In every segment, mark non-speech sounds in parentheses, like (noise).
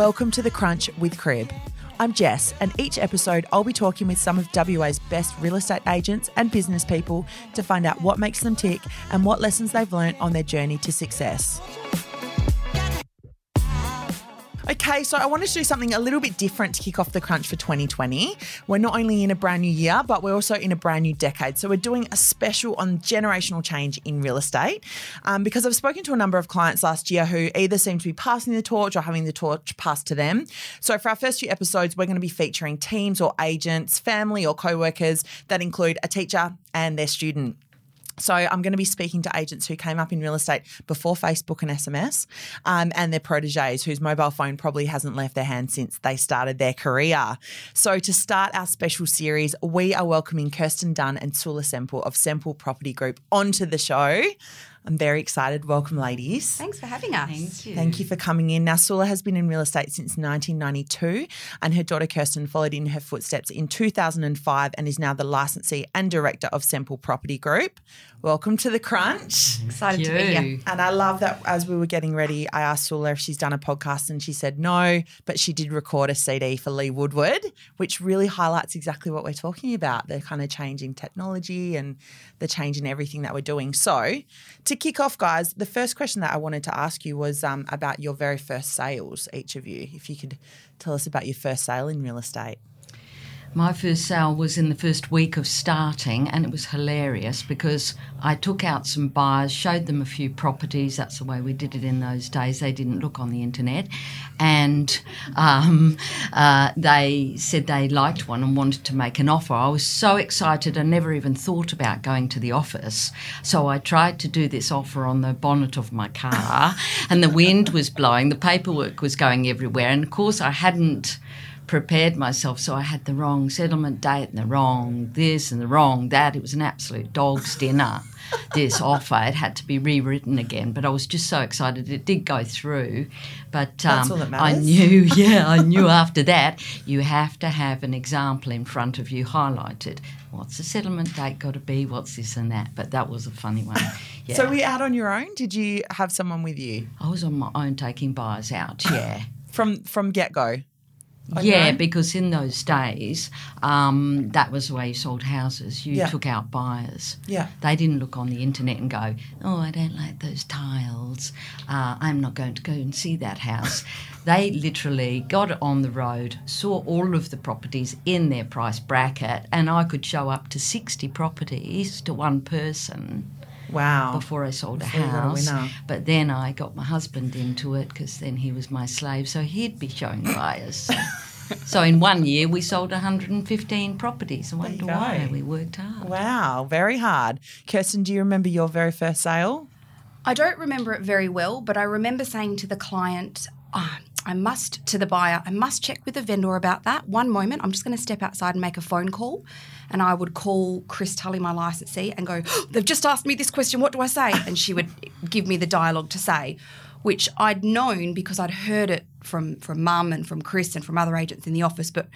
Welcome to The Crunch with Crib. I'm Jess, and each episode I'll be talking with some of WA's best real estate agents and business people to find out what makes them tick and what lessons they've learned on their journey to success. Okay, so I wanted to do something a little bit different to kick off the crunch for 2020. We're not only in a brand new year, but we're also in a brand new decade. So we're doing a special on generational change in real estate um, because I've spoken to a number of clients last year who either seem to be passing the torch or having the torch passed to them. So for our first few episodes, we're going to be featuring teams or agents, family or co workers that include a teacher and their student. So I'm going to be speaking to agents who came up in real estate before Facebook and SMS, um, and their proteges whose mobile phone probably hasn't left their hand since they started their career. So to start our special series, we are welcoming Kirstin Dunn and Soulla Semple of Semple Property Group onto the show. I'm very excited. Welcome, ladies. Thanks for having us. Thank you. Thank you for coming in. Now, Soulla has been in real estate since 1992, and her daughter Kirstin followed in her footsteps in 2005 and is now the licensee and director of Semple Property Group. Welcome to the Crunch. Excited to be here. You. And I love that as we were getting ready, I asked Soulla if she's done a podcast and she said no, but she did record a CD for Lee Woodward, which really highlights exactly what we're talking about the kind of changing technology and the change in everything that we're doing. So, to kick off, guys, the first question that I wanted to ask you was um, about your very first sales, each of you. If you could tell us about your first sale in real estate. My first sale was in the first week of starting, and it was hilarious because I took out some buyers, showed them a few properties. That's the way we did it in those days. They didn't look on the internet, and um, uh, they said they liked one and wanted to make an offer. I was so excited, I never even thought about going to the office. So I tried to do this offer on the bonnet of my car, and the wind was blowing, the paperwork was going everywhere, and of course I hadn't prepared myself so I had the wrong settlement date and the wrong this and the wrong that. It was an absolute dog's dinner. (laughs) This offer it had to be rewritten again, but I was just so excited. It did go through, but um, I knew, (laughs) yeah, I knew after that you have to have an example in front of you highlighted. What's the settlement date got to be? What's this and that? But that was a funny one. (laughs) Yeah. So, were you out on your own? Did you have someone with you I was on my own taking buyers out. Yeah. (coughs) from from get go? Your Yeah, because in those days, um, that was the way you sold houses. You Yeah. took out buyers. Yeah. They didn't look on the internet and go, oh, I don't like those tiles. Uh, I'm not going to go and see that house. (laughs) they literally got on the road, saw all of the properties in their price bracket, and I could show up to 60 properties to one person Wow. before I sold a Before you got a house. But then I got my husband into it because then he was my slave, so he'd be showing (coughs) buyers. so in one year we sold 115 properties. I wonder why we worked hard. Wow, very hard. Kirstin, do you remember your very first sale? I don't remember it very well, but I remember saying to the client, "Ah, I must, to the buyer, I must check with the vendor about that. One moment, I'm just going to step outside and make a phone call. And I would call Chris Tully, my licensee, and go, They've just asked me this question. What do I say? And she would give me the dialogue to say, which I'd known because I'd heard it from, from mum and from Chris and from other agents in the office. But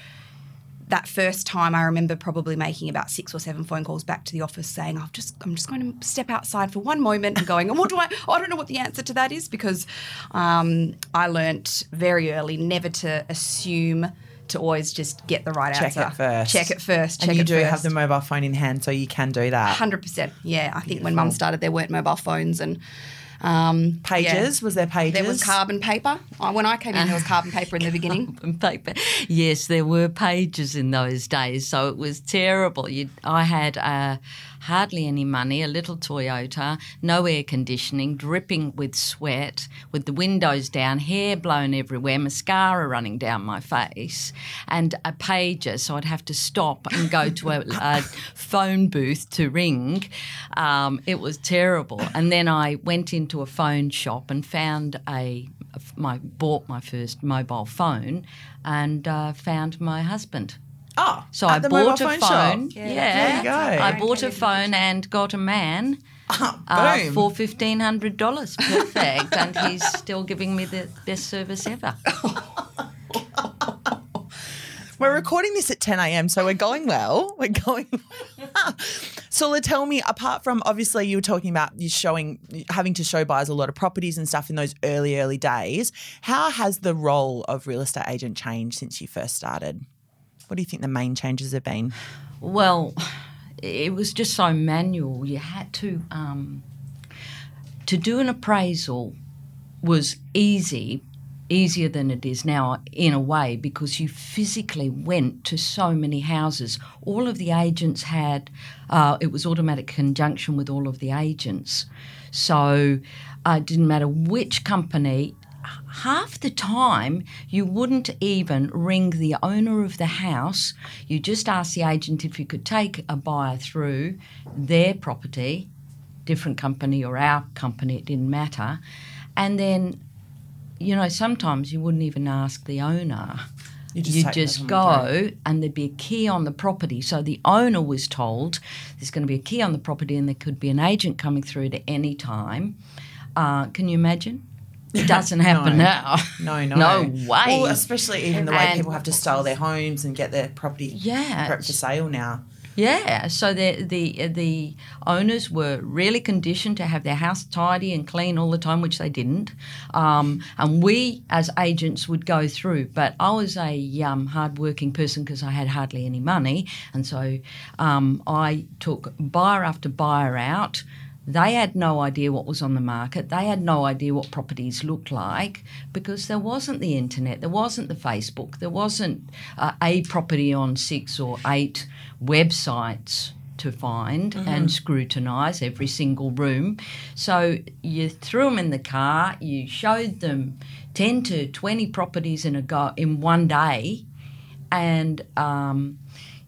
that first time, I remember probably making about six or seven phone calls back to the office saying, "I've just, I'm just going to step outside for one moment," and going, "And what do I? I don't know what the answer to that is because um, I learnt very early never to assume." To always just get the right Check answer. Check it first. Check it first. Check and you it do first. have the mobile phone in hand, so you can do that. Hundred percent. Yeah, I think when Mum started, there weren't mobile phones and um, Pages? Was there pages? There was carbon paper. When I came in, there was carbon paper in the beginning. and paper. Yes, there were pages in those days, so it was terrible. you I had uh, hardly any money, a little Toyota, no air conditioning, dripping with sweat, with the windows down, hair blown everywhere, mascara running down my face, and a pager. So I'd have to stop and go to a, a (laughs) phone booth to ring. Um, it was terrible. And then I went into a phone shop and found a my bought my first mobile phone and uh, found my husband. Oh, So at I the bought a phone phone. shop. Yeah, There you go. I bought a phone and got a man Ah, uh, for fifteen hundred dollars. Perfect, and he's (laughs) still giving me the best service ever. (laughs) We're recording this at 10 a.m., so we're going well. We're going. (laughs) Soulla, tell me, apart from obviously you were talking about you showing, having to show buyers a lot of properties and stuff in those early, early days, how has the role of real estate agent changed since you first started? What do you think the main changes have been? Well, it was just so manual. You had to um, to do an appraisal was easy, easier than it is now in a way because you physically went to so many houses. All of the agents had uh, it was automatic conjunction with all of the agents, so uh, it didn't matter which company half the time you wouldn't even ring the owner of the house. You just ask the agent if you could take a buyer through their property, different company or our company, it didn't matter. And then, you know, sometimes you wouldn't even ask the owner. You just You'd take just go, and there'd be a key on the property. So the owner was told there's going to be a key on the property, and there could be an agent coming through at any time. Uh, can you imagine? It doesn't happen No. now. No, no. (laughs) No way. Well, especially even the way And- people have to style their homes and get their property Yeah, prepped for sale now. Yeah, so the the the owners were really conditioned to have their house tidy and clean all the time, which they didn't. Um, and we, as agents, would go through. But I was a um, hard-working person because I had hardly any money, and so um, I took buyer after buyer out. They had no idea what was on the market. They had no idea what properties looked like because there wasn't the internet, there wasn't the Facebook, there wasn't uh, a property on six or eight websites to find and scrutinise every single room. So you threw them in the car, you showed them 10 to 20 properties in a go in one day and um,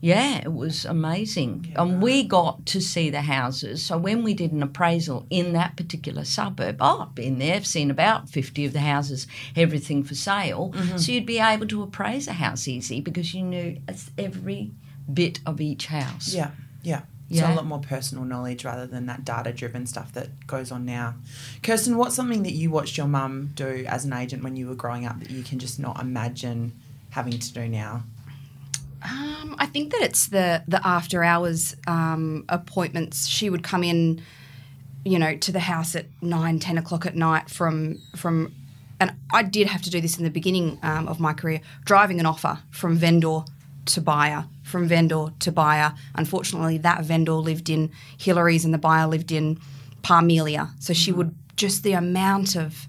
yeah, it was amazing. and we got to see the houses. So when we did an appraisal in that particular suburb, oh, I've been there, I've seen about 50 of the houses, everything for sale. Mm-hmm. So you'd be able to appraise a house easy because you knew it's every bit of each house. Yeah, yeah. Yeah. So Yeah. a lot more personal knowledge rather than that data driven stuff that goes on now. Kirstin, what's something that you watched your mum do as an agent when you were growing up that you can just not imagine having to do now? Um, I think that it's the the after hours um, appointments. She would come in, you know, to the house at nine, ten o'clock at night from from, and I did have to do this in the beginning um, of my career, driving an offer from vendor to buyer, from vendor to buyer. Unfortunately, that vendor lived in Hillarys and the buyer lived in Parmelia, so she would just the amount of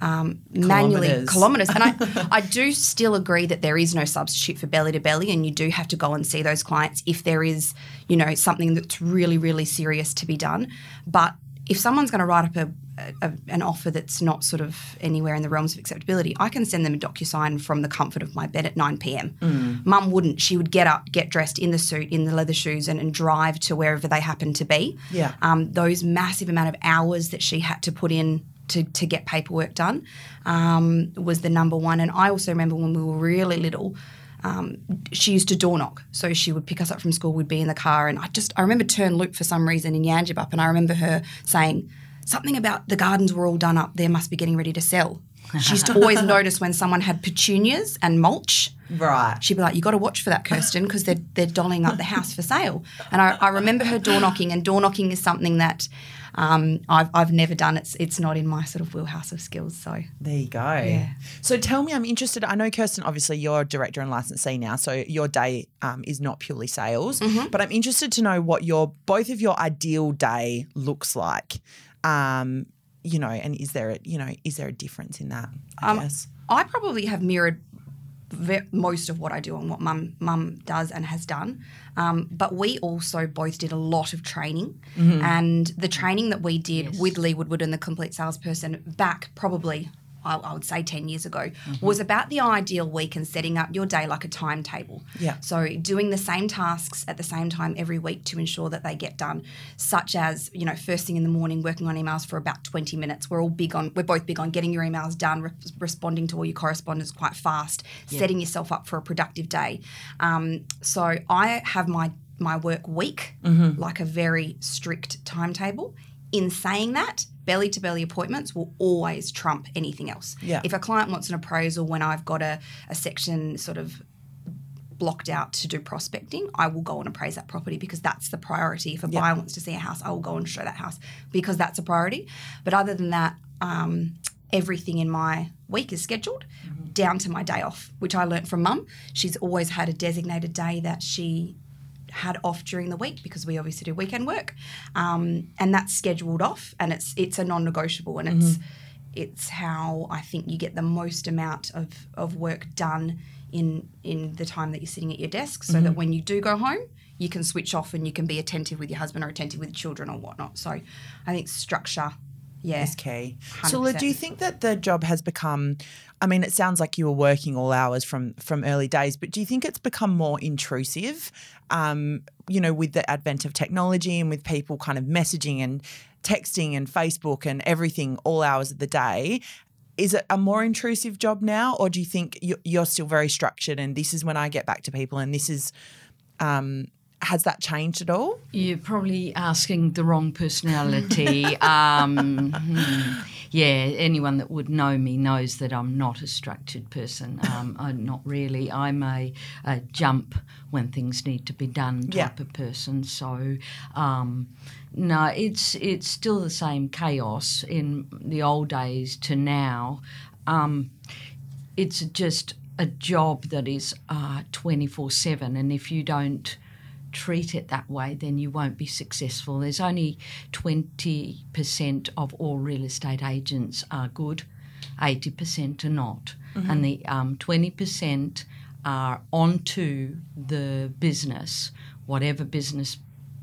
um, manually Kilometres. kilometres. And I, (laughs) I do still agree that there is no substitute for belly to belly, and you do have to go and see those clients if there is, you know, something that's really, really serious to be done. But if someone's going to write up a, a, an offer that's not sort of anywhere in the realms of acceptability, I can send them a DocuSign from the comfort of my bed at 9 p.m. Mm. Mum wouldn't. She would get up, get dressed in the suit, in the leather shoes, and, and drive to wherever they happen to be. Yeah. Um, those massive amount of hours that she had to put in to, to get paperwork done um, was the number one. And I also remember when we were really little, um, she used to door knock. So she would pick us up from school, we'd be in the car, and I just, I remember turn loop for some reason in Yangebup, and I remember her saying, Something about the gardens were all done up, they must be getting ready to sell. She used to (laughs) always notice when someone had petunias and mulch. Right. She'd be like, "You got to watch for that, Kirstin, because they're they're dolling up the house for sale." And I, I remember her door knocking, and door knocking is something that um, I've I've never done. It's it's not in my sort of wheelhouse of skills. So There you go. Yeah. So tell me, I'm interested. I know, Kirstin, obviously you're a director and licensee now, so your day um, is not purely sales, but I'm interested to know what your both of your ideal day looks like. Um, you know, and is there a you know is there a difference in that? I Um, guess. I probably have mirrored most of what I do and what mum mum does and has done. Um, but we also both did a lot of training, and the training that we did with Lee Woodward and the Complete Salesperson back probably. I I would say 10 years ago, was about the ideal week and setting up your day like a timetable. Yeah. So doing the same tasks at the same time every week to ensure that they get done, such as, you know, first thing in the morning, working on emails for about 20 minutes. We're all big on, we're both big on getting your emails done, re- responding to all your correspondence quite fast, setting yourself up for a productive day. Um, so I have my my work week like a very strict timetable. In saying that, belly to belly appointments will always trump anything else. Yeah. If a client wants an appraisal when I've got a, a section sort of blocked out to do prospecting, I will go and appraise that property because that's the priority. If a buyer wants to see a house, I will go and show that house because that's a priority. But other than that, um, everything in my week is scheduled down to my day off, which I learnt from mum. She's always had a designated day that she had off during the week because we obviously do weekend work, um, and that's scheduled off, and it's it's a non-negotiable, and it's it's how I think you get the most amount of, of work done in in the time that you're sitting at your desk, so that when you do go home, you can switch off and you can be attentive with your husband or attentive with children or whatnot. So I think structure, yeah, is key. Soulla, 100%. do you think that the job has become? I mean, it sounds like you were working all hours from from early days, but do you think it's become more intrusive? Um, you know, with the advent of technology and with people kind of messaging and texting and Facebook and everything all hours of the day. Is it a more intrusive job now, or do you think you- you're still very structured and this is when I get back to people and this is, um, has that changed at all? You're probably asking the wrong personality. (laughs) um, hmm. Yeah, anyone that would know me knows that I'm not a structured person. Um, I'm not really. I'm a, a jump when things need to be done Yeah. type of person. So, um, no, it's it's still the same chaos in the old days to now. Um, it's just a job that is twenty four seven, and if you don't treat it that way, then you won't be successful. There's only 20% of all real estate agents are good, 80% are not. And the um, 20% are onto the business, whatever business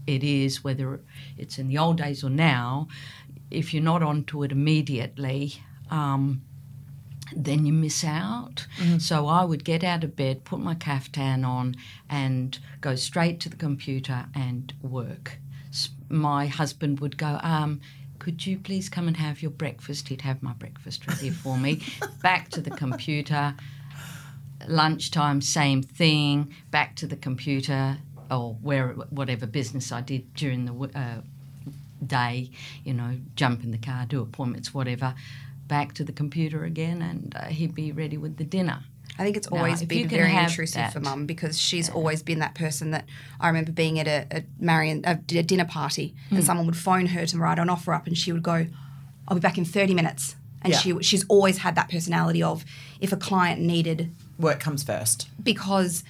it is, whether it's in the old days or now. If you're not onto it immediately, um, then you miss out. So I would get out of bed, put my caftan on, and go straight to the computer and work. My husband would go, um, could you please come and have your breakfast? He'd have my breakfast ready for me. (laughs) Back to the computer. Lunchtime, same thing. Back to the computer or where whatever business I did during the uh, day, you know, jump in the car, do appointments, whatever, back to the computer again, and uh, he'd be ready with the dinner. I think it's always if you been very have intrusive for mum because she's always been that person that I remember being at a, a Marion a, a dinner party Hmm. and someone would phone her to write an offer up and she would go, "I'll be back in thirty minutes." And Yeah. she she's always had that personality of if a client needed Work comes first. because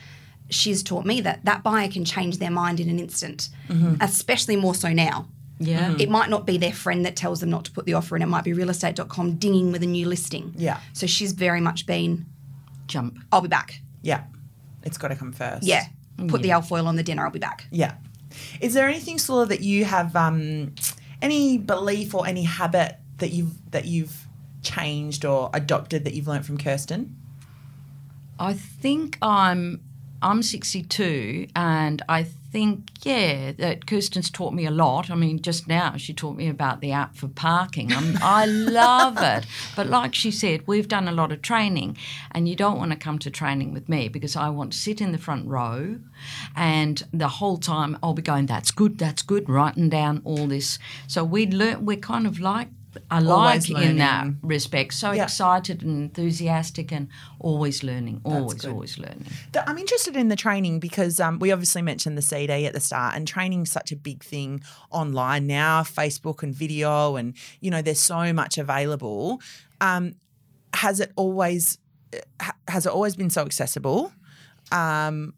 she's taught me that that buyer can change their mind in an instant, Mm-hmm. especially more so now. Yeah. It might not be their friend that tells them not to put the offer in. It might be realestate.com dinging with a new listing. Yeah. So she's very much been, Jump. I'll be back. Yeah, it's got to come first. Yeah. Put the alfoil on the dinner. I'll be back. Yeah. Is there anything, Soulla, that you have um, any belief or any habit that you've that you've changed or adopted that you've learnt from Kirstin? I think I'm I'm 62, and I think yeah that Kirstin's taught me a lot. I mean, just now she taught me about the app for parking. I'm, I love it, but like she said, we've done a lot of training, and you don't want to come to training with me because I want to sit in the front row, and the whole time I'll be going, "That's good, that's good," writing down all this. So we learn. We're kind of like. I like in that respect. So Yeah. excited and enthusiastic and always learning, always, always learning. I'm interested in the training because um, we obviously mentioned the CD at the start, and training's such a big thing online now, Facebook and video, and you know, there's so much available. Um, has it always has it always been so accessible? Um,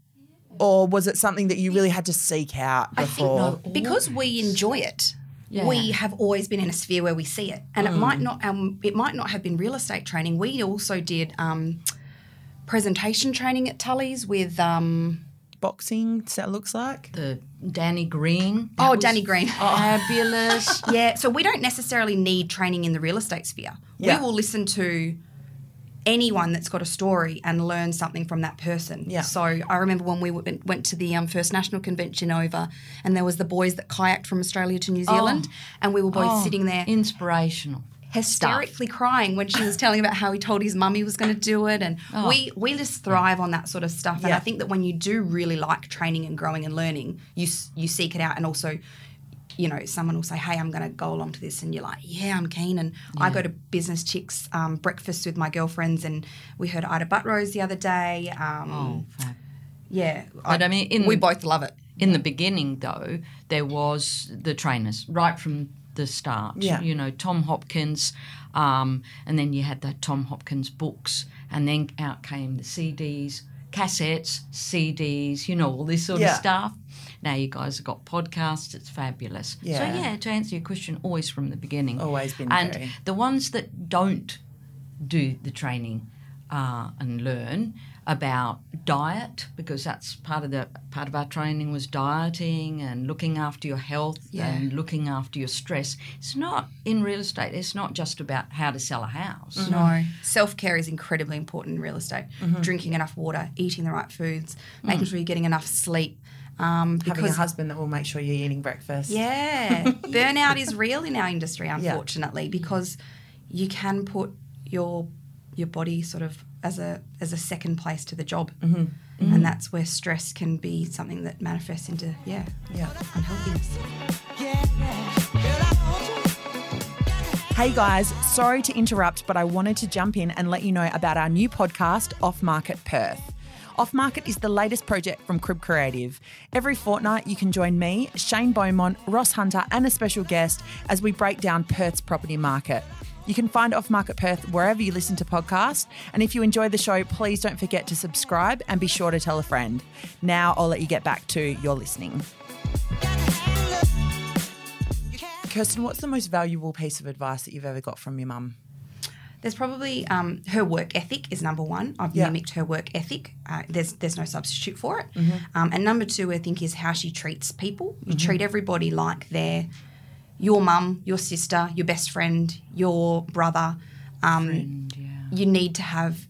or was it something that you really had to seek out I think before? because we enjoy it. Yeah. We have always been in a sphere where we see it, and it might not. Um, it might not have been real estate training. We also did um, presentation training at Tully's with. Um, Boxing, that looks like. the Danny Green. Oh, Danny Green. (laughs) Fabulous. (laughs) yeah, so we don't necessarily need training in the real estate sphere. Yeah. We will listen to anyone that's got a story and learn something from that person. Yeah. So I remember when we went, went to the um, First National Convention over, and there was the boys that kayaked from Australia to New Zealand, and we were both Oh, sitting there Inspirational. hysterically crying when she was telling about how he told his mum he was going to do it and Oh. we we just thrive on that sort of stuff and Yeah. i think that when you do really like training and growing and learning you you seek it out and also you know someone will say hey i'm going to go along to this and you're like yeah i'm keen and i go to business chicks um, breakfasts with my girlfriends and we heard Ita Buttrose the other day um, Oh, yeah. But I mean, in we both love it. In the beginning, though, there was the trainers right from the start. Yeah. You know, Tom Hopkins, um, and then you had the Tom Hopkins books, and then out came the CDs, cassettes, CDs, you know, all this sort Yeah. of stuff. Now you guys have got podcasts. It's fabulous. Yeah. So yeah, to answer your question, always from the beginning. Always been And very- the ones that don't do the training uh, and learn about diet because that's part of the part of our training was dieting and looking after your health Yeah. and looking after your stress. It's not in real estate. It's not just about how to sell a house. No. Self care is incredibly important in real estate. Mm-hmm. Drinking enough water, eating the right foods, making sure you're getting enough sleep. Um, Having a husband that will make sure you're eating breakfast. yeah, (laughs) burnout is real in our industry, unfortunately, because you can put your your body sort of as a as a second place to the job, Mm-hmm. and that's where stress can be something that manifests into yeah Yeah. unhealthiness. Hey guys, sorry to interrupt, but I wanted to jump in and let you know about our new podcast, Off Market Perth. Off Market is the latest project from Crib Creative. Every fortnight, you can join me, Shane Beaumont, Ross Hunter, and a special guest as we break down Perth's property market. You can find Off Market Perth wherever you listen to podcasts. And if you enjoy the show, please don't forget to subscribe and be sure to tell a friend. Now I'll let you get back to your listening. Kirstin, what's the most valuable piece of advice that you've ever got from your mum? There's probably um, her work ethic is number one. I've Yeah. mimicked her work ethic. Uh, there's there's no substitute for it. Mm-hmm. Um, and number two, I think, is how she treats people. You treat everybody like they're your mum, your sister, your best friend, your brother. Um, And, yeah. You need to have,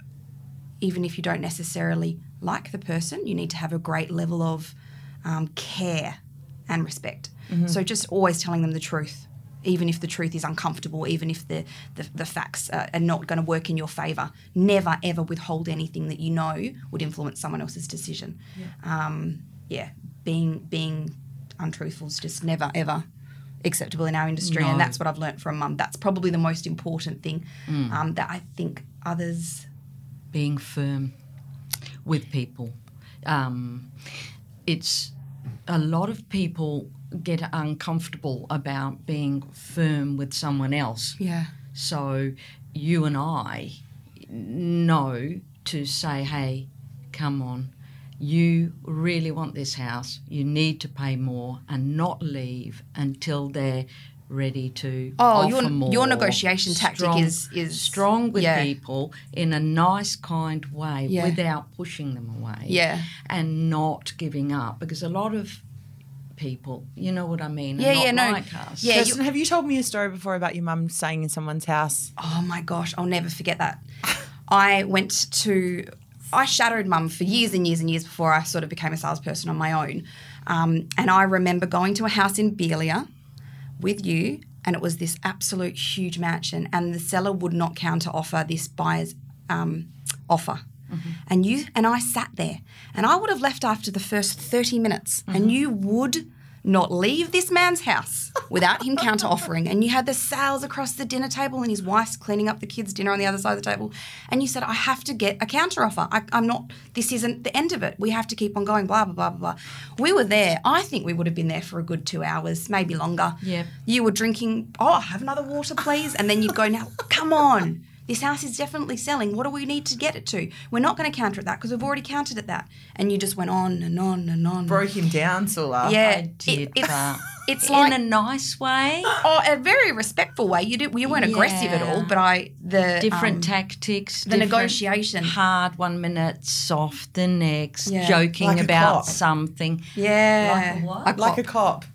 even if you don't necessarily like the person, you need to have a great level of um, care and respect. So just always telling them the truth, even if the truth is uncomfortable, even if the, the, the facts are, are not going to work in your favour. Never, ever withhold anything that you know would influence someone else's decision. Yeah, um, yeah being, being untruthful is just never, ever acceptable in our industry. No. And that's what I've learnt from mum. That's probably the most important thing um, that I think others being firm with people. Um, it's a lot of people get uncomfortable about being firm with someone else. Yeah. So you and I know to say, hey, come on, you really want this house. You need to pay more and not leave until they're ready to Oh, offer your- more. your negotiation tactic Strong- is- is- strong with yeah. people in a nice, kind way Yeah. without pushing them away. Yeah. and not giving up because a lot of people, you know what I mean, are Yeah, not yeah, no. like us. Yeah, you- Kirstin, have you told me a story before about your mum staying in someone's house? Oh my gosh, I'll never forget that. I went to, I shadowed mum for years and years and years before I sort of became a salesperson on my own. Um, and I remember going to a house in Beeliar with you, and it was this absolute huge mansion, and the seller would not counter offer this buyer's um, offer. And you and I sat there, and I would have left after the first 30 minutes, and you would not leave this man's house without him counter offering. And you had the sales across the dinner table, and his wife's cleaning up the kids' dinner on the other side of the table. And you said, I have to get a counter offer. I, I'm not, this isn't the end of it. We have to keep on going, blah, blah, blah, blah, blah. We were there. I think we would have been there for a good two hours, maybe longer. Yep. You were drinking, oh, have another water, please. And then you'd go, now, come on. This house is definitely selling. What do we need to get it to? We're not going to counter at that because we've already countered at that. And you just went on and on and on. Broke him down, Soulla. yeah, I did, it- it's, but it's in a nice way. oh, a very respectful way. You did, you weren't aggressive at all, but I the different um, tactics, the different- negotiation. hard one minute, soft the next, Yeah. joking Like about something. yeah, Like a what? cop. Like a cop.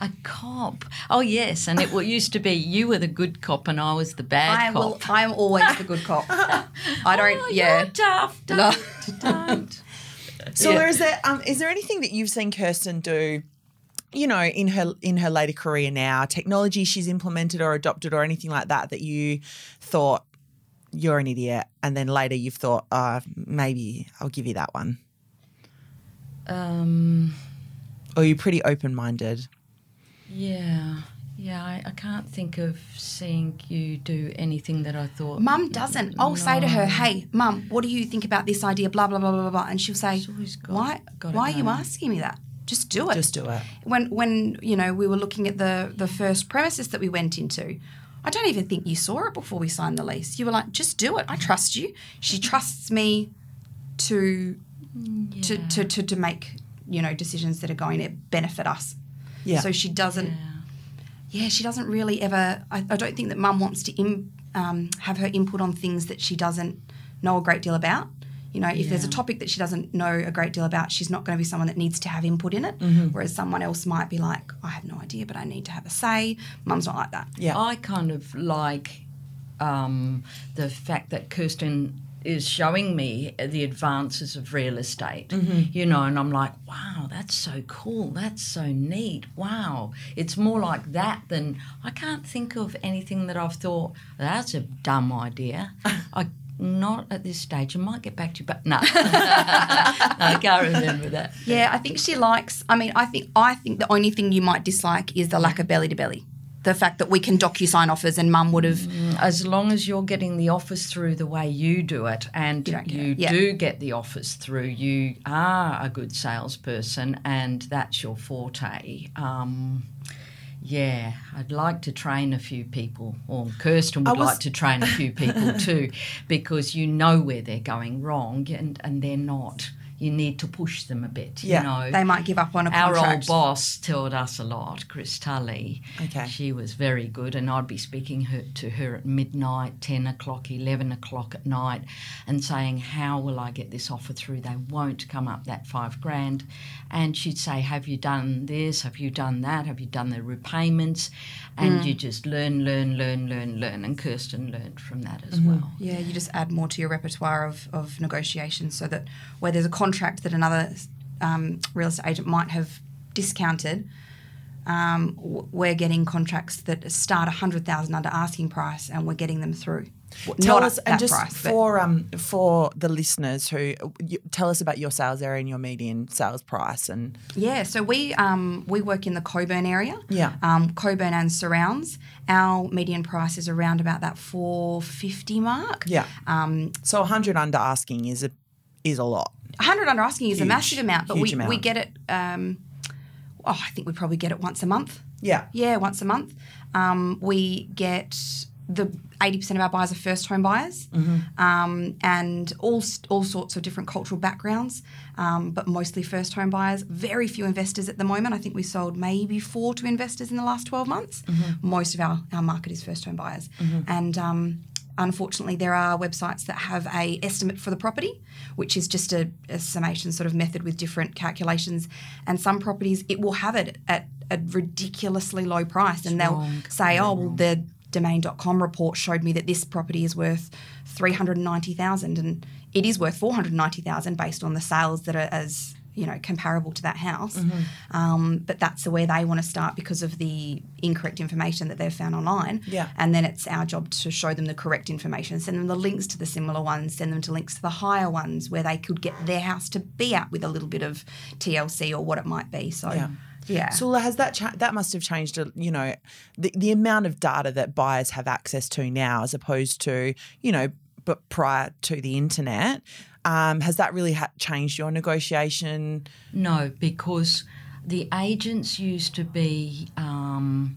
A cop. Oh yes, and it used to be you were the good cop and I was the bad I cop. will. I am always the good cop. I don't. Oh, yeah. you're tough. Don't, don't. So Yeah. is there um is there anything that you've seen Kirstin do, you know, in her in her later career now, technology she's implemented or adopted or anything like that that you thought you're an idiot and then later you've thought, uh, maybe I'll give you that one. Um, Or you're pretty open minded. Yeah. Yeah, I, I can't think of seeing you do anything that I thought. Mum doesn't. I'll say to her, "Hey, Mum, what do you think about this idea?" Blah blah blah blah blah, and she'll say, always got- "Why? got why are you asking me that? Just do it. Just do it. When when you know we were looking at the the first premises that we went into, I don't even think you saw it before we signed the lease. You were like, "Just do it. I trust you." She mm. trusts me to mm, to, to to to make you know decisions that are going to benefit us. Yeah. So she doesn't yeah, she doesn't really ever. I, I don't think that mum wants to Im, um, have her input on things that she doesn't know a great deal about. You know, if there's a topic that she doesn't know a great deal about, she's not going to be someone that needs to have input in it. Whereas someone else might be like, I have no idea, but I need to have a say. Mum's not like that. Yeah. I kind of like um, the fact that Kirstin is showing me the advances of real estate, mm-hmm. you know, and I'm like, wow, that's so cool. That's so neat. Wow. It's more like that than I can't think of anything that I've thought, that's a dumb idea. (laughs) I not at this stage. I might get back to you, but (laughs) no, I can't remember that. Yeah, I think she likes. I mean, I think I think the only thing you might dislike is the lack of belly to belly. The fact that we can docu sign offers and mum would have. as long as you're getting the offers through the way you do it and You you, don't get. Yeah. get the offers through, you are a good salesperson and that's your forte. Um, yeah, I'd like to train a few people, or Kirstin would was- like to train a few people (laughs) too, because you know where they're going wrong and, and they're not. You need to push them a bit, Yeah. you know. They might give up on a contract. Our old boss taught us a lot, Chris Tully. Okay. She was very good, and I'd be speaking her, to her at midnight, 10 o'clock, 11 o'clock at night, and saying, How will I get this offer through? They won't come up that five grand. And she'd say, Have you done this? Have you done that? Have you done the repayments? And mm. you just learn, learn, learn, learn, learn. And Kirstin learned from that as mm-hmm. well. Yeah, you just add more to your repertoire of, of negotiations so that where there's a contract that another um, real estate agent might have discounted, um, we're getting contracts that start 100000 under asking price and we're getting them through. Tell Not us and just price, for um for the listeners who you, tell us about your sales area and your median sales price and Yeah, so we um, we work in the Cockburn area. Yeah. Um, Cockburn and surrounds. Our median price is around about that 450 mark. yeah. Um, So 100 under asking is a is a lot. 100 under asking is a massive amount, but we, amount. we get it. Um, oh, I think we probably get it once a month. Yeah. Yeah, once a month. Um, we get the eighty percent of our buyers are first home buyers, Mm-hmm. um, and all all sorts of different cultural backgrounds, um, but mostly first home buyers. Very few investors at the moment. I think we sold maybe four to investors in the last twelve months. Mm-hmm. Most of our our market is first home buyers, and. Unfortunately, there are websites that have a estimate for the property, which is just a, a summation sort of method with different calculations. And some properties, it will have it at a ridiculously low price, and they'll wrong. say, "Oh, well, the domain.com report showed me that this property is worth 390,000 and it is worth 490,000 based on the sales that are as you know comparable to that house um, but that's where they want to start because of the incorrect information that they've found online Yeah. and then it's our job to show them the correct information send them the links to the similar ones send them to links to the higher ones where they could get their house to be at with a little bit of TLC or what it might be so Yeah. yeah Soulla, has that cha- that must have changed? You know, the the amount of data that buyers have access to now, as opposed to you know, but prior to the internet, um, has that really ha- changed your negotiation? No, because the agents used to be um,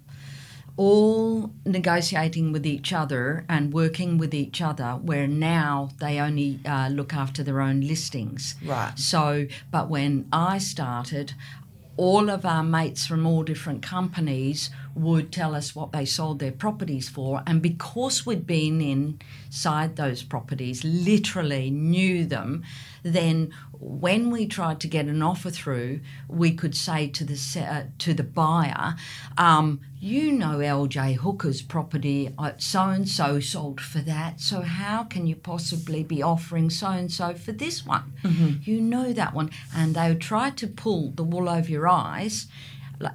all negotiating with each other and working with each other, where now they only uh, look after their own listings. Right. So, but when I started, all of our mates from all different companies would tell us what they sold their properties for. And because we'd been inside those properties, literally knew them, then when we tried to get an offer through, we could say to the uh, to the buyer, um, "You know LJ Hooker's property, so and so sold for that. So how can you possibly be offering so and so for this one? You know that one." And they would try to pull the wool over your eyes,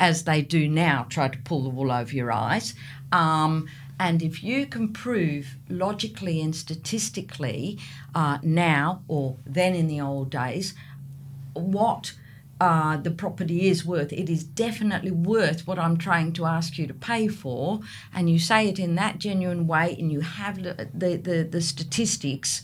as they do now, try to pull the wool over your eyes. Um, and if you can prove logically and statistically uh, now or then in the old days what uh, the property is worth. It is definitely worth what I'm trying to ask you to pay for, and you say it in that genuine way, and you have the the, the, statistics.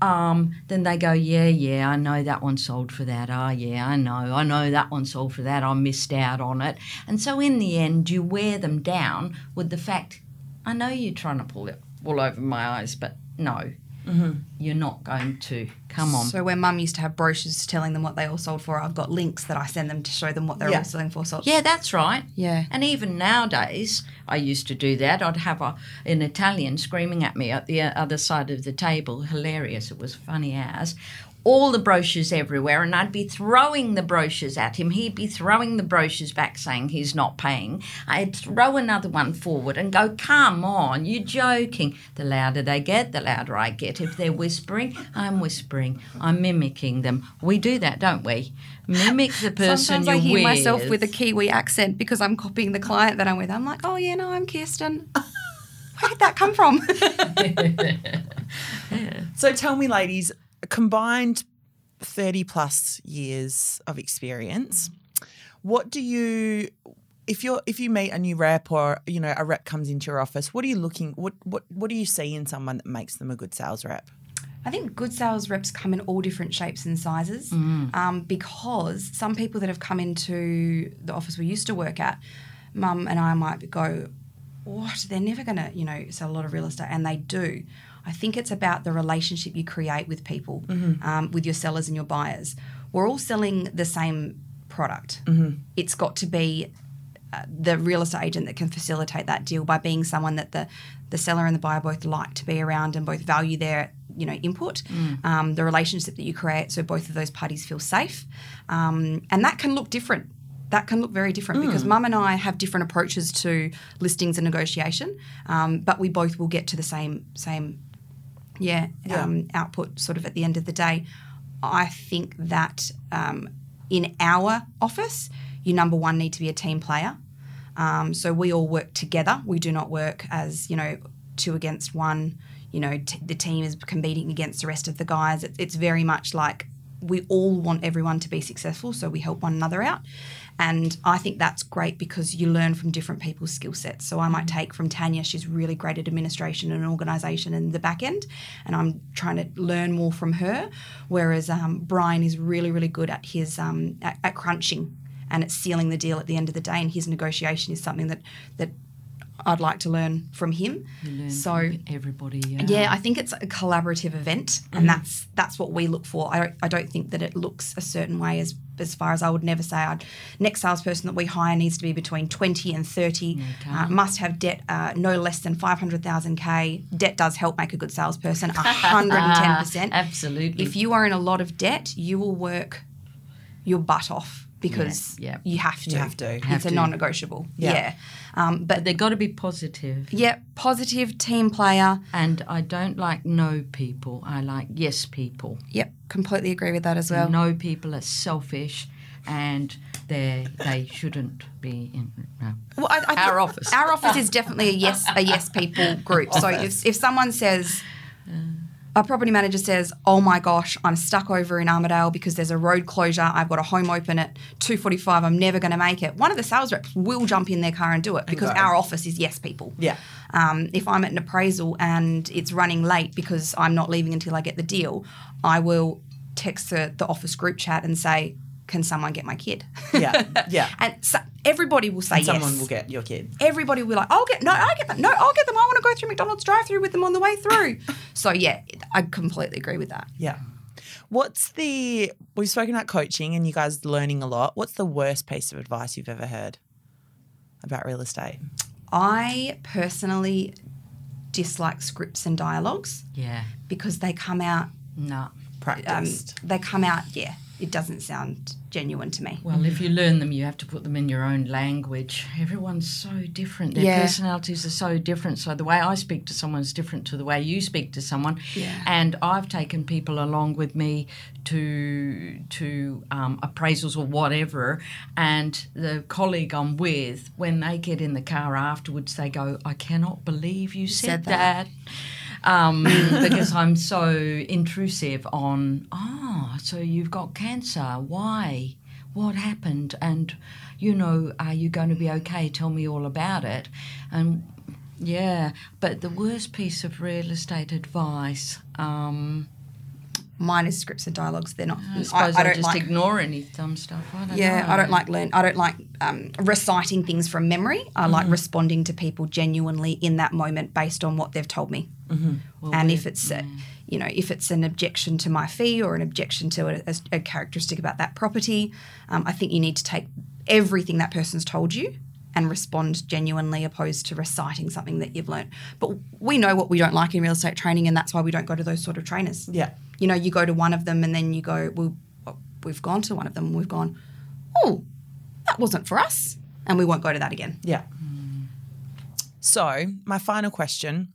Um, then they go, yeah, yeah, I know that one sold for that. Ah, yeah, I know, I know that one sold for that. I missed out on it, and so in the end, you wear them down with the fact, I know you're trying to pull it all over my eyes, but no, Mm-hmm. you're not going to. Come on. So where mum used to have brochures telling them what they all sold for, I've got links that I send them to show them what they're Yeah. all selling for. So Yeah, that's right. Yeah. And even nowadays, I used to do that. I'd have a, an Italian screaming at me at the other side of the table. Hilarious. It was funny as. All the brochures everywhere, and I'd be throwing the brochures at him. He'd be throwing the brochures back, saying he's not paying. I'd throw another one forward and go, Come on, you're joking. The louder they get, the louder I get. If they're whispering, I'm whispering. I'm mimicking them. We do that, don't we? Mimic the person Sometimes you're I hear with. myself with a Kiwi accent because I'm copying the client that I'm with. I'm like, oh yeah, no, I'm Kirstin. Where did that come from? (laughs) (laughs) So tell me, ladies, a combined 30 plus years of experience, what do you if you're if you meet a new rep or you know a rep comes into your office, what are you looking what what what do you see in someone that makes them a good sales rep? I think good sales reps come in all different shapes and sizes um, because some people that have come into the office we used to work at, mum and I might go, what? They're never going to, you know, sell a lot of real estate. And they do. I think it's about the relationship you create with people, um, with your sellers and your buyers. We're all selling the same product. It's got to be uh, the real estate agent that can facilitate that deal by being someone that the the seller and the buyer both like to be around and both value their you know input um, the relationship that you create so both of those parties feel safe. Um, and that can look different. That can look very different because mum and I have different approaches to listings and negotiation, um, but we both will get to the same same yeah, Um, output sort of at the end of the day. I think that um, in our office, you number one need to be a team player. Um, so we all work together. We do not work as you know two against one. You know, t- the team is competing against the rest of the guys. It's, it's very much like we all want everyone to be successful, so we help one another out. And I think that's great because you learn from different people's skill sets. So I might take from Tanya, she's really great at administration and organisation and the back end, and I'm trying to learn more from her. Whereas um, Brian is really, really good at his um, at, at crunching and at sealing the deal at the end of the day. And his negotiation is something that that I'd like to learn from him. Learn So from everybody. Yeah. yeah, I think it's a collaborative event, and that's that's what we look for. I don't, I don't think that it looks a certain way as as far as I would never say I'd next salesperson that we hire needs to be between twenty and thirty. Uh, must have debt uh, no less than five hundred thousand k. Debt does help make a good salesperson. hundred and ten percent. (laughs) Absolutely. If you are in a lot of debt, you will work your butt off because Yeah, yeah. you have to. You have to. It's Have a non-negotiable. Yeah. Yeah. Um, but They've got to be positive. yeah, positive team player. And I don't like no people. I like yes people. Yep, completely agree with that as well. No people are selfish and they they shouldn't be in no. Well, I, I Our think office. Our office is definitely a yes, a yes people group. So (laughs) if, if someone says, a property manager says, "Oh my gosh, I'm stuck over in Armadale because there's a road closure. I've got a home open at 2:45. I'm never going to make it." One of the sales reps will jump in their car and do it because go. our office is yes people. Yeah. Um, if I'm at an appraisal and it's running late because I'm not leaving until I get the deal, I will text the, the office group chat and say, "Can someone get my kid?" Yeah. (laughs) Yeah. and so everybody will say yes Someone will get your kid. everybody will be like, I'll get no, I get them. No, I'll get them. I want to go through McDonald's drive-through with them on the way through. (laughs) so yeah, I completely agree with that. Yeah. What's the we've spoken about coaching and you guys learning a lot. What's the worst piece of advice you've ever heard about real estate? I personally dislike scripts and dialogues Yeah. because they come out. No. Um, Practiced. they come out. Yeah, it doesn't sound genuine to me. Well, if you learn them, you have to put them in your own language. Everyone's so different. Their Yeah. personalities are so different. So the way I speak to someone is different to the way you speak to someone. Yeah. And I've taken people along with me to to um, appraisals or whatever. And the colleague I'm with, when they get in the car afterwards, they go, "I cannot believe you said, said that." that." Um, (laughs) because I'm so intrusive on, oh, so you've got cancer. Why? what happened? And, you know, are you going to be okay? Tell me all about it. And yeah, but the worst piece of real estate advice. Um, Mine is scripts and dialogues. They're not. I suppose I, I, just like, ignore any dumb stuff. I don't yeah, know. I don't like learn. I don't like um, reciting things from memory. I mm-hmm. like responding to people genuinely in that moment based on what they've told me. Mm-hmm. Well, and if it's, a, you know, if it's an objection to my fee or an objection to a, a, a characteristic about that property, um, I think you need to take everything that person's told you and respond genuinely opposed to reciting something that you've learned. But we know what we don't like in real estate training, and that's why we don't go to those sort of trainers. Yeah you know, you go to one of them and then you go, well, we've gone to one of them and we've gone, oh, that wasn't for us. And we won't go to that again. Yeah. So, my final question.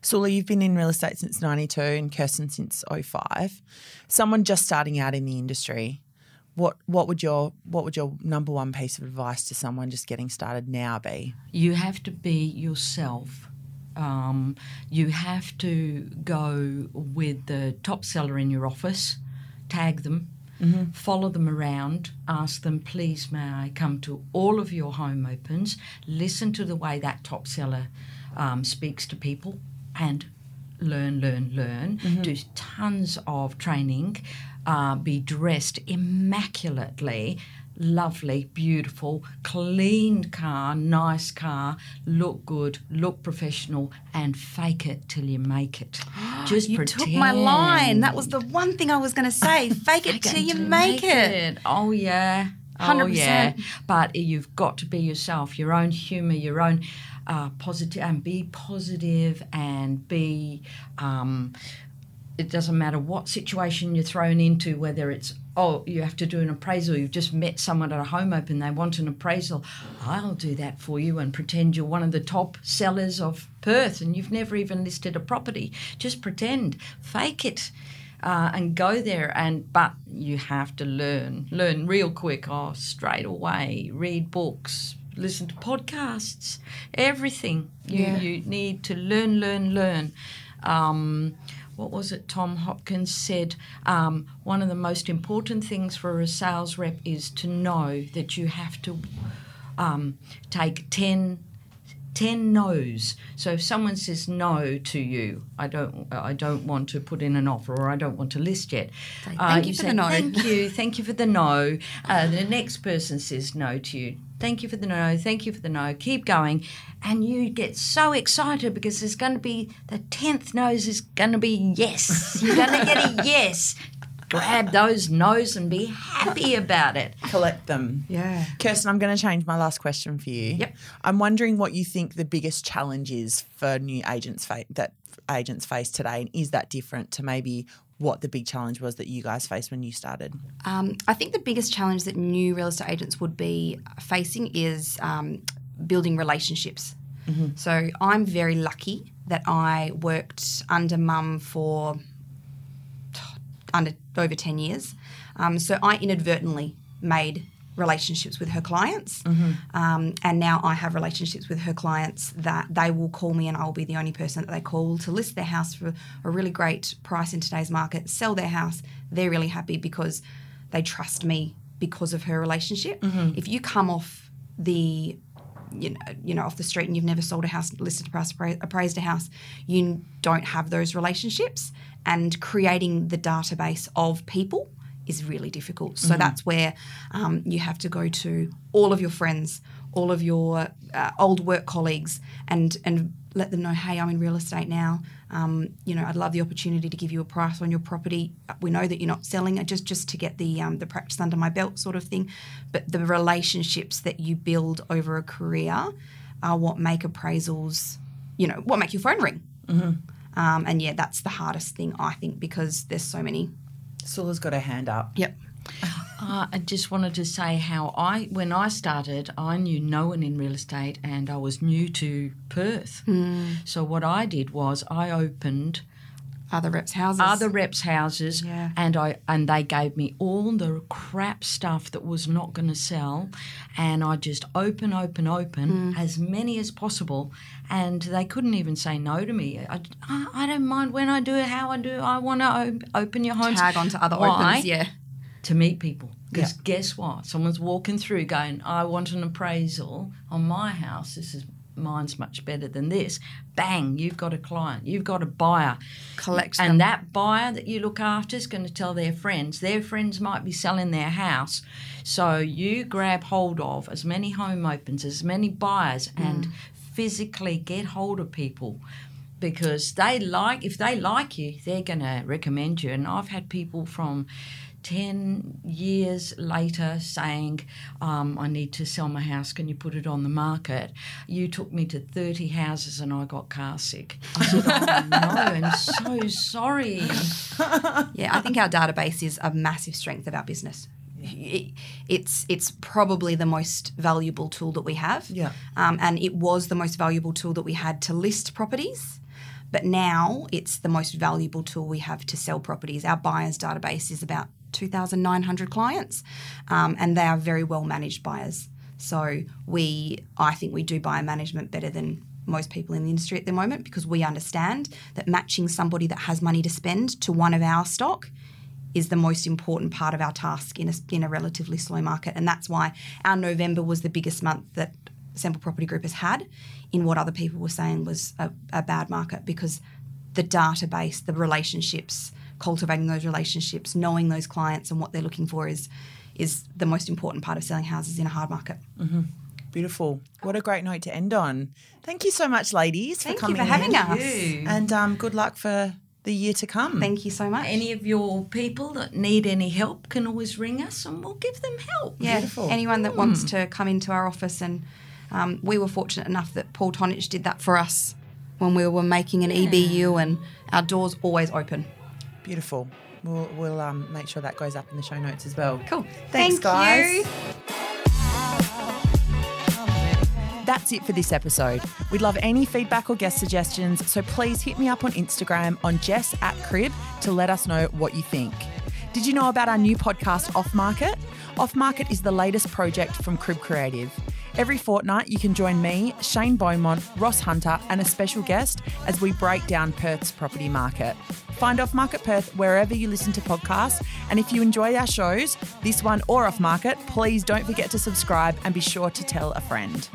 Soulla, you've been in real estate since 92 and Kirstin since 05. Someone just starting out in the industry, what what would your what would your number one piece of advice to someone just getting started now be? You have to be yourself um, you have to go with the top seller in your office, tag them, mm-hmm. follow them around, ask them, please, may I come to all of your home opens, listen to the way that top seller um, speaks to people, and learn, learn, learn. Mm-hmm. Do tons of training, uh, be dressed immaculately lovely, beautiful, clean car, nice car, look good, look professional, and fake it till you make it. (gasps) Just you pretend. took my line. That was the one thing I was going to say. (laughs) Fake, it till you make, make it. it. Oh yeah. 100%. Oh yeah. But you've got to be yourself, your own humour, your own uh, positive, and be positive and be. Um, it doesn't matter what situation you're thrown into, whether it's oh, you have to do an appraisal. You've just met someone at a home open, they want an appraisal. I'll do that for you and pretend you're one of the top sellers of Perth and you've never even listed a property. Just pretend, fake it. Uh, and go there and but you have to learn learn real quick oh straight away read books listen to podcasts everything you, yeah. you need to learn learn learn um, what was it Tom Hopkins said? Um, one of the most important things for a sales rep is to know that you have to um, take 10 10 no's. So if someone says no to you, I don't, I don't want to put in an offer or I don't want to list yet. Thank uh, you, you, for say, the no. Thank (laughs) you, thank you for the no. Uh, the next person says no to you. Thank you for the no. Thank you for the no. Keep going, and you get so excited because there's going to be the tenth nose is going to be yes. You're going to get a (laughs) yes grab those no's and be happy about it. Collect them. Yeah. Kirstin, I'm going to change my last question for you. Yep. I'm wondering what you think the biggest challenge is for new agents fa- that agents face today, and is that different to maybe what the big challenge was that you guys faced when you started? Um, I think the biggest challenge that new real estate agents would be facing is um, building relationships. Mm-hmm. So I'm very lucky that I worked under mum for under over 10 years. Um, so I inadvertently made relationships with her clients. Mm-hmm. Um, and now I have relationships with her clients that they will call me and I will be the only person that they call to list their house for a really great price in today's market, sell their house. They're really happy because they trust me because of her relationship. Mm-hmm. If you come off the you know, you know, off the street and you've never sold a house, listed a price, appraised a house, you don't have those relationships and creating the database of people is really difficult. So mm-hmm. that's where um, you have to go to all of your friends, all of your uh, old work colleagues, and and let them know, hey, I'm in real estate now. Um, you know, I'd love the opportunity to give you a price on your property. We know that you're not selling it just just to get the um, the practice under my belt, sort of thing. But the relationships that you build over a career are what make appraisals. You know, what make your phone ring. Mm-hmm. Um, and yeah, that's the hardest thing I think because there's so many. Soulla's got her hand up. Yep. (laughs) Uh, I just wanted to say how I, when I started, I knew no one in real estate and I was new to Perth. Mm. So what I did was I opened other reps' houses. Other reps' houses, yeah. and I and they gave me all the crap stuff that was not going to sell, and I just open, open, open mm. as many as possible, and they couldn't even say no to me. I, I don't mind when I do it, how I do. It. I want to op- open your home. Tag onto other Why? opens, yeah. To meet people. Because Yeah. guess what? Someone's walking through going, I want an appraisal on my house. This is mine's much better than this. Bang, you've got a client, you've got a buyer. Collects them. And that buyer that you look after is going to tell their friends. Their friends might be selling their house. So you grab hold of as many home opens, as many buyers, mm. and physically get hold of people because they like if they like you they're going to recommend you and i've had people from 10 years later saying um, i need to sell my house can you put it on the market you took me to 30 houses and i got car sick i said oh no i'm so sorry (laughs) Yeah, I think our database is a massive strength of our business. It- it's it's probably the most valuable tool that we have. Yeah. Um, and it was the most valuable tool that we had to list properties. But now it's the most valuable tool we have to sell properties. Our buyers database is about 2,900 clients, um, and they are very well managed buyers. So we, I think we do buyer management better than most people in the industry at the moment because we understand that matching somebody that has money to spend to one of our stock is the most important part of our task in a, in a relatively slow market. And that's why our November was the biggest month that Semple Property Group has had in what other people were saying was a, a bad market because the database, the relationships, cultivating those relationships, knowing those clients and what they're looking for is is the most important part of selling houses in a hard market. Beautiful. What a great note to end on. Thank you so much, ladies, Thank for you coming for having in. us. And um, good luck for the year to come. Thank you so much. any of your people that need any help can always ring us and we'll give them help Yeah, Beautiful. anyone that wants to come into our office, and um, we were fortunate enough that Paul Tonich did that for us when we were making an EBU, and our doors always open. Beautiful. We'll, we'll um, make sure that goes up in the show notes as well. Cool. Thanks, Thank guys. you. That's it for this episode. We'd love any feedback or guest suggestions, so please hit me up on Instagram on Jess at Crib to let us know what you think. Did you know about our new podcast, Off Market? Off Market is the latest project from Crib Creative. Every fortnight, you can join me, Shane Beaumont, Ross Hunter, and a special guest as we break down Perth's property market. Find Off Market Perth wherever you listen to podcasts. And if you enjoy our shows, this one or Off Market, please don't forget to subscribe and be sure to tell a friend.